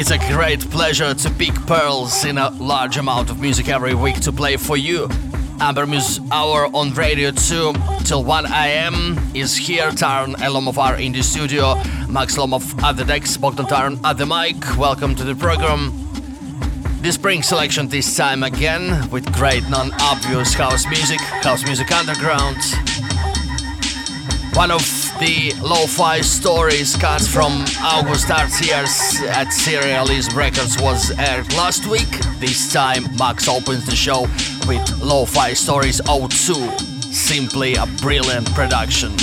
It's a great pleasure to pick pearls in a large amount of music every week to play for you. Amber Muse Hour on Radio 2 till 1 am is here. Taran Elomovar in the studio, Max Lomov at the decks, Bogdan Taran at the mic. Welcome to the program. This spring selection this time again with great non-obvious house music, house music underground. One of the lo-fi stories cut from August Artiers at Serialism Records was aired last week. This time Max opens the show with Lo-Fi Stories 02. Simply a brilliant production.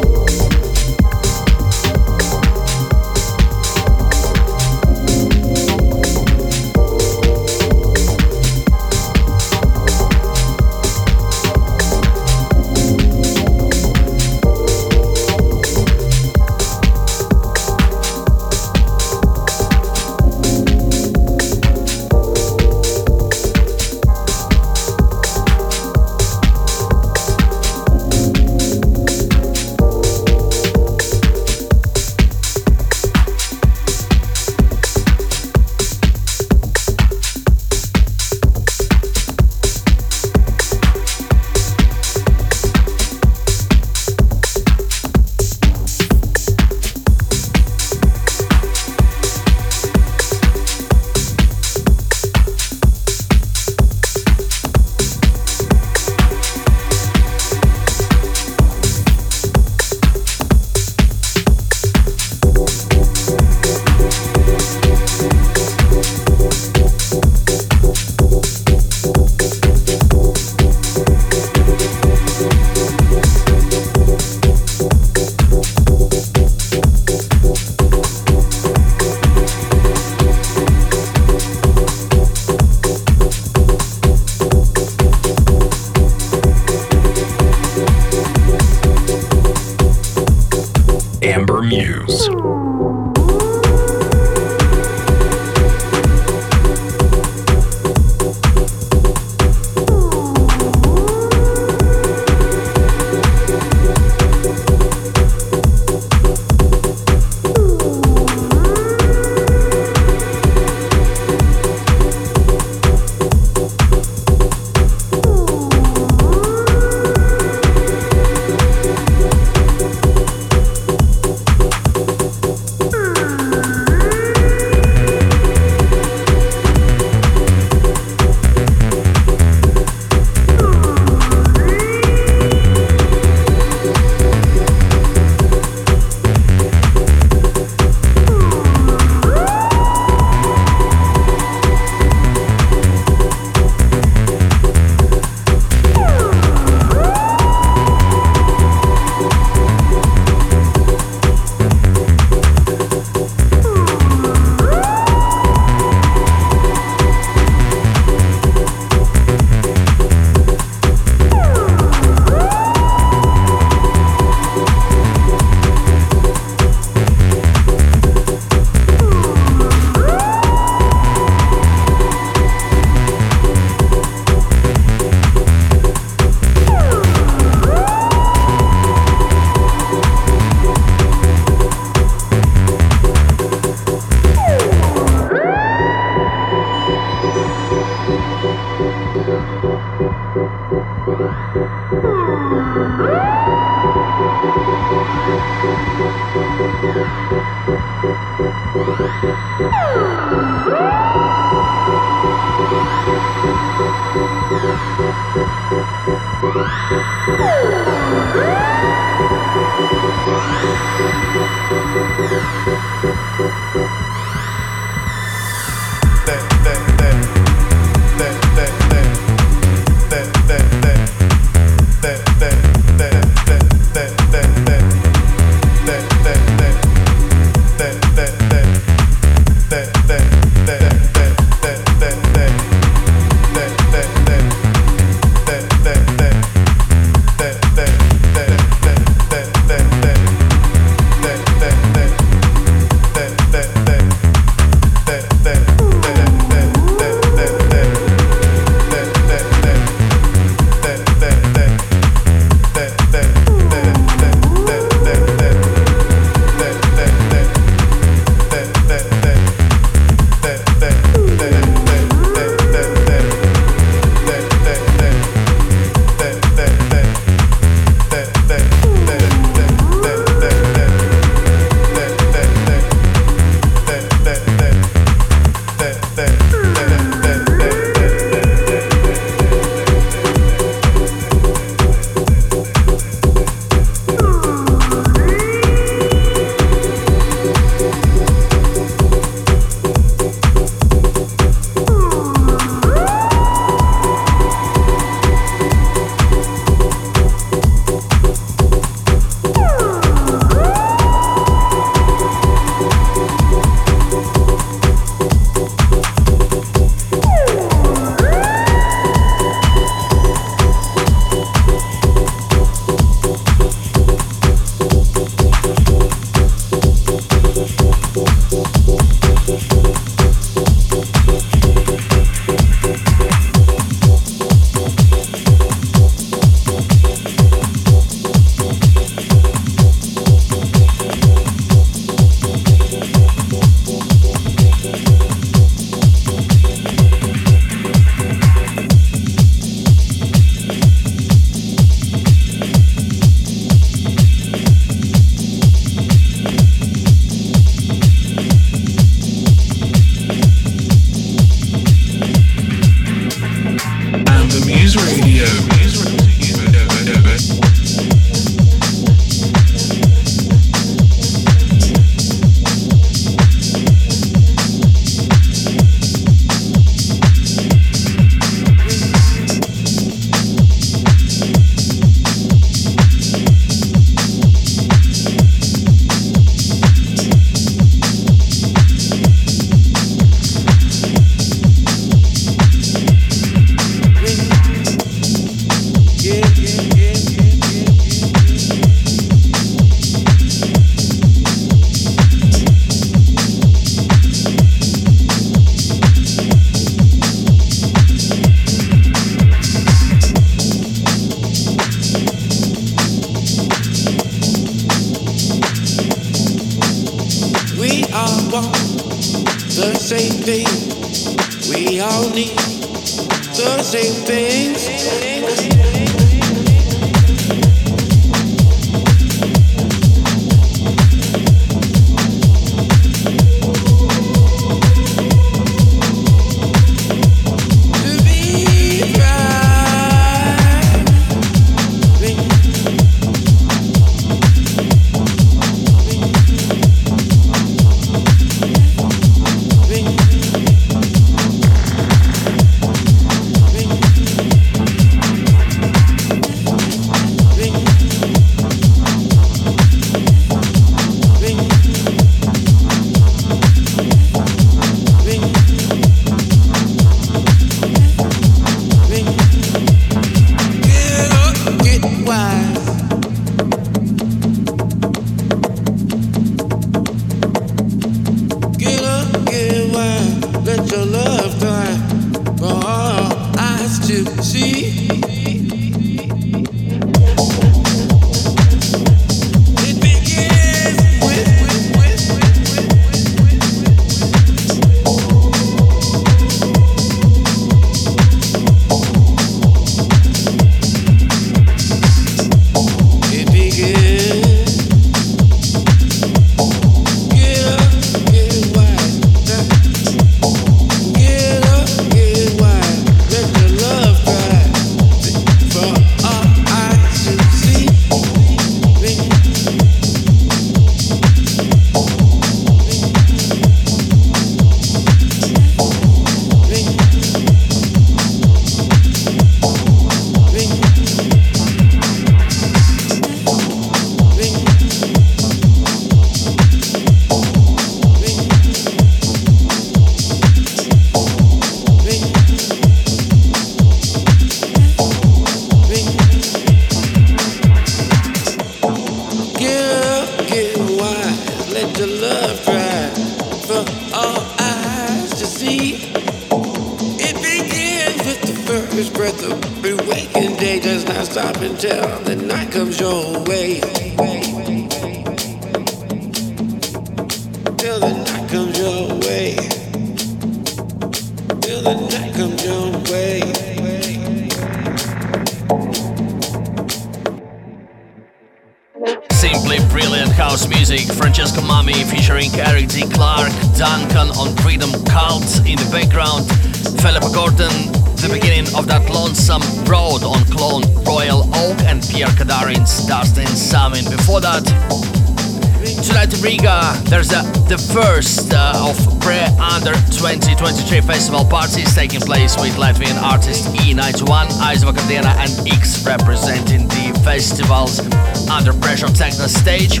Pressure Techno stage.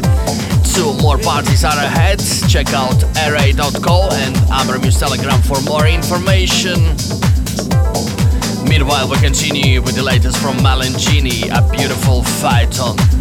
Two more parties are ahead. Check out array.co and Ambermuse Telegram for more information. Meanwhile, we continue with the latest from Malengini, a beautiful phaeton.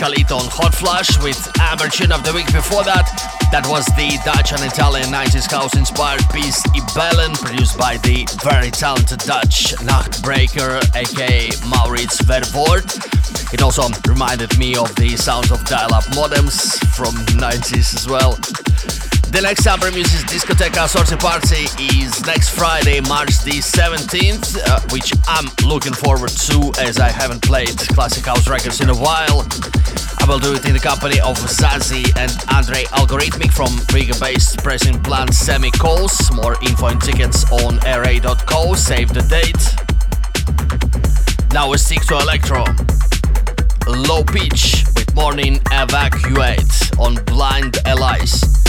On Hot Flush with Amber of the week before that. That was the Dutch and Italian 90s house inspired piece Ibellen, produced by the very talented Dutch Nachtbreaker, aka Maurits Verwoerd. It also reminded me of the sounds of dial up modems from 90s as well. The next Amber Muse Discoteca Sortie Party is next Friday, March the 17th, uh, which I'm looking forward to as I haven't played Classic House records in a while. I will do it in the company of Zazie and Andre Algorithmic from Riga based pressing plant Semi Calls. More info and tickets on ra.co. Save the date. Now we stick to electro. Low pitch with morning evacuate on Blind Allies.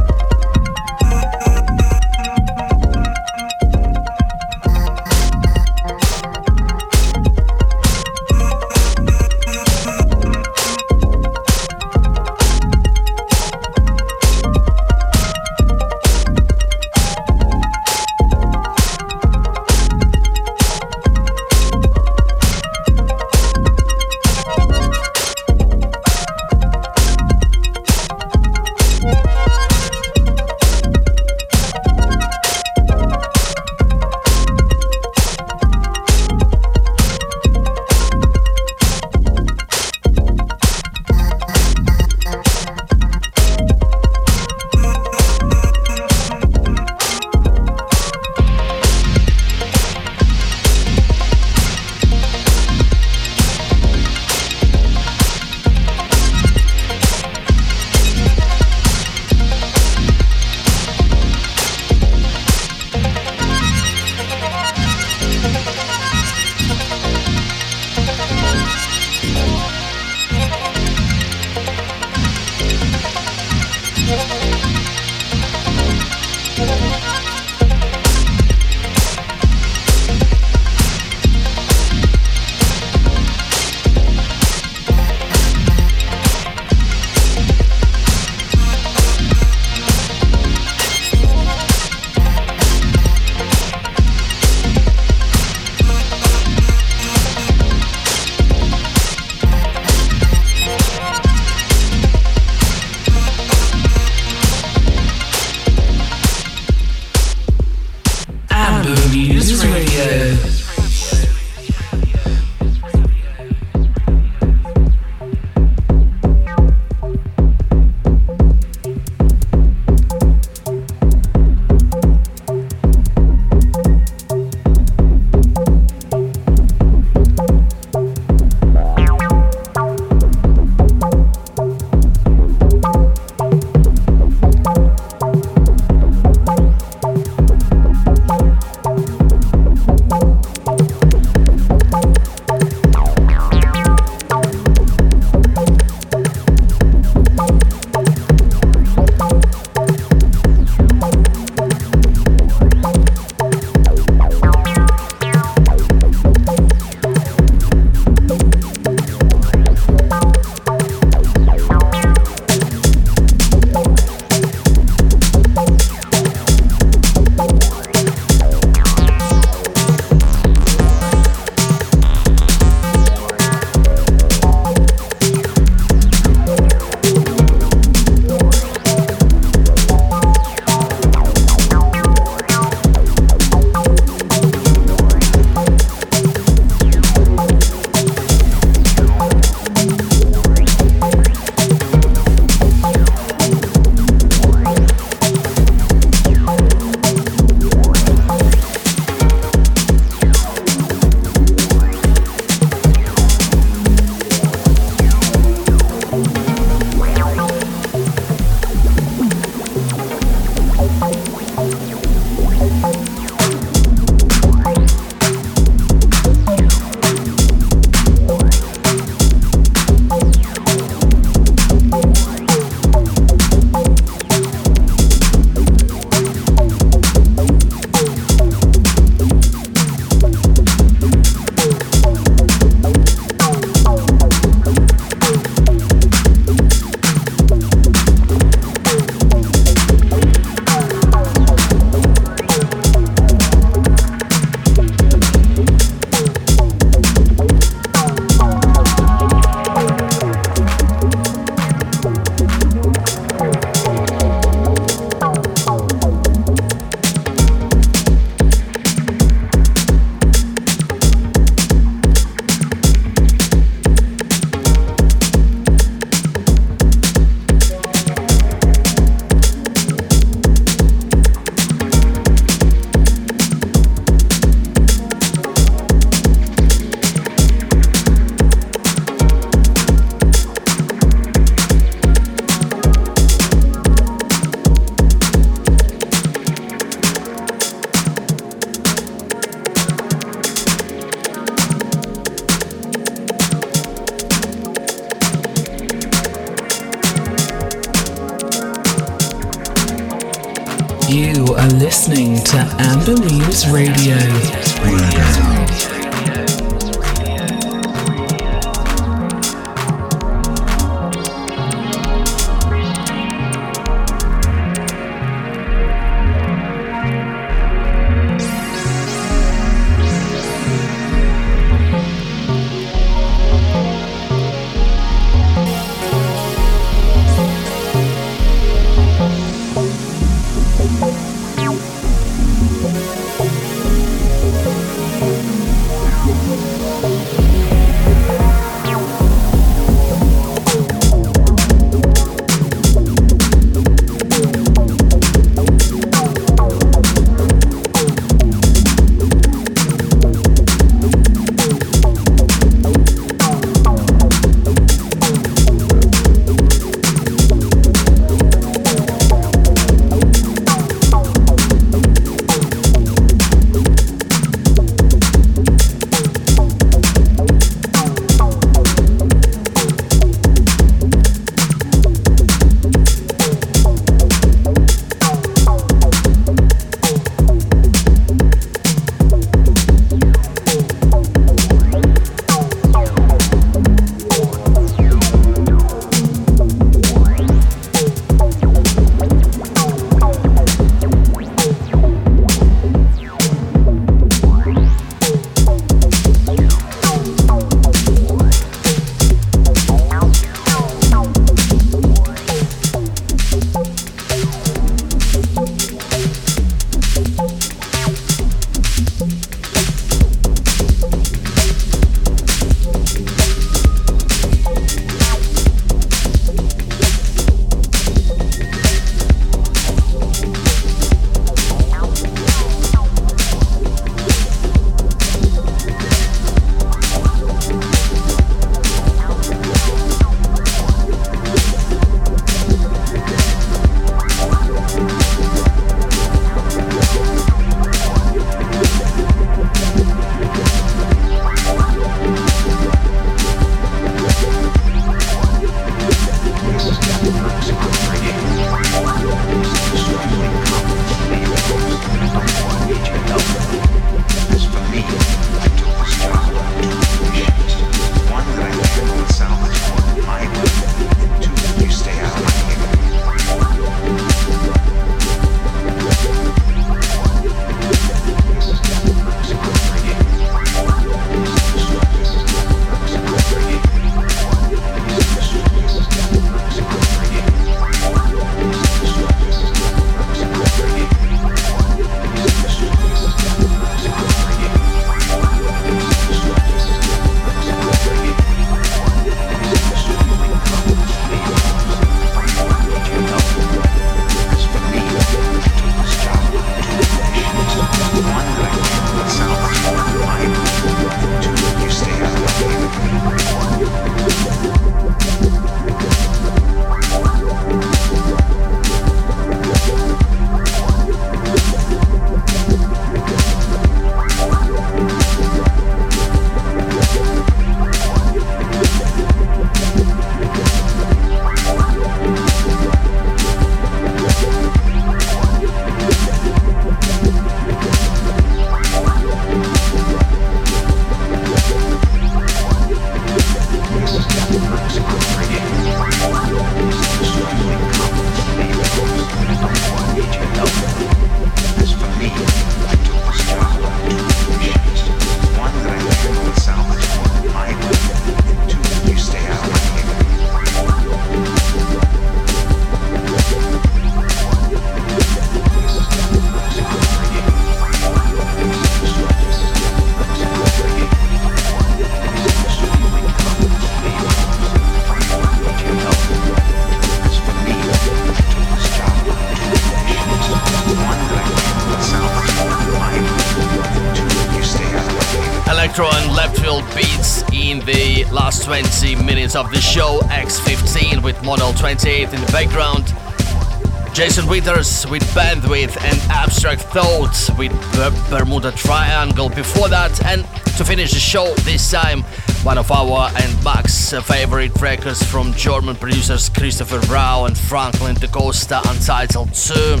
With Bandwidth and Abstract Thoughts with the Bermuda Triangle before that. And to finish the show this time, one of our and Max's favorite records from German producers Christopher Rau and Franklin De Costa Untitled 2.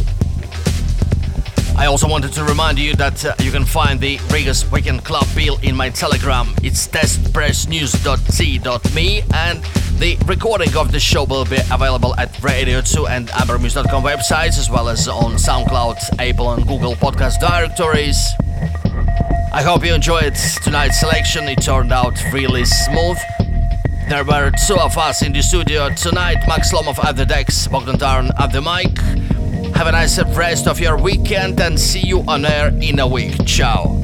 I also wanted to remind you that uh, you can find the Riga's Weekend Club bill in my Telegram. It's testpressnews.t.me and the recording of the show will be available at Radio 2 and ambermuse.com websites as well as on SoundCloud, Apple and Google podcast directories. I hope you enjoyed tonight's selection. It turned out really smooth. There were two of us in the studio tonight Max Lomov at the decks, Bogdan Taran at the mic. Have a nice rest of your weekend and see you on air in a week. Ciao.